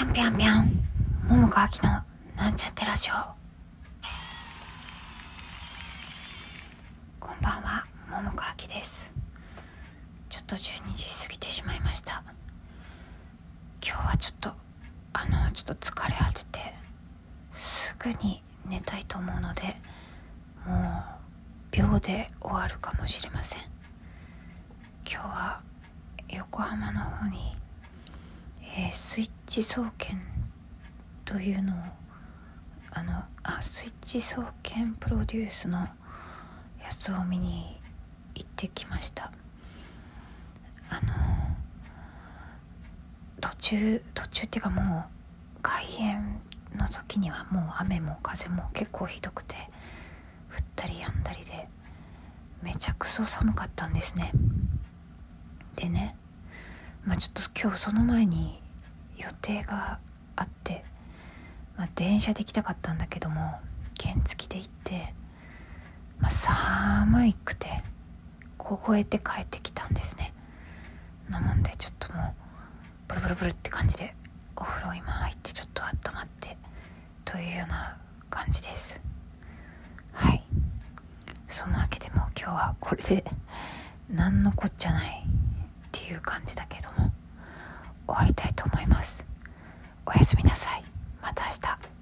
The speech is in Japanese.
ぴょんぴょんぴょん。桃川きのなんちゃってラジオ。こんばんは桃川きです。ちょっと12時過ぎてしまいました。今日はちょっとあのちょっと疲れ果ててすぐに寝たいと思うのでもう秒で終わるかもしれません。今日は横浜の方にー、スイッチ総研というのをあのあスイッチ総研プロデュースのやつを見に行ってきました。あの途中途中っていうかもう開演の時にはもう雨も風も結構ひどくて降ったりやんだりでめちゃくそ寒かったんですね。でねまあちょっと今日その前に予定があって、まあ、電車で行きたかったんだけども原付で行って、まあ、寒くて凍えて帰ってきたんですね。なもんでちょっともうブルブルブルって感じでお風呂今入ってちょっと温まってというような感じです。はい。そんなわけでも今日はこれで何のこっちゃないっていう感じだけども終わりたいと思いますおやすみなさい。また明日。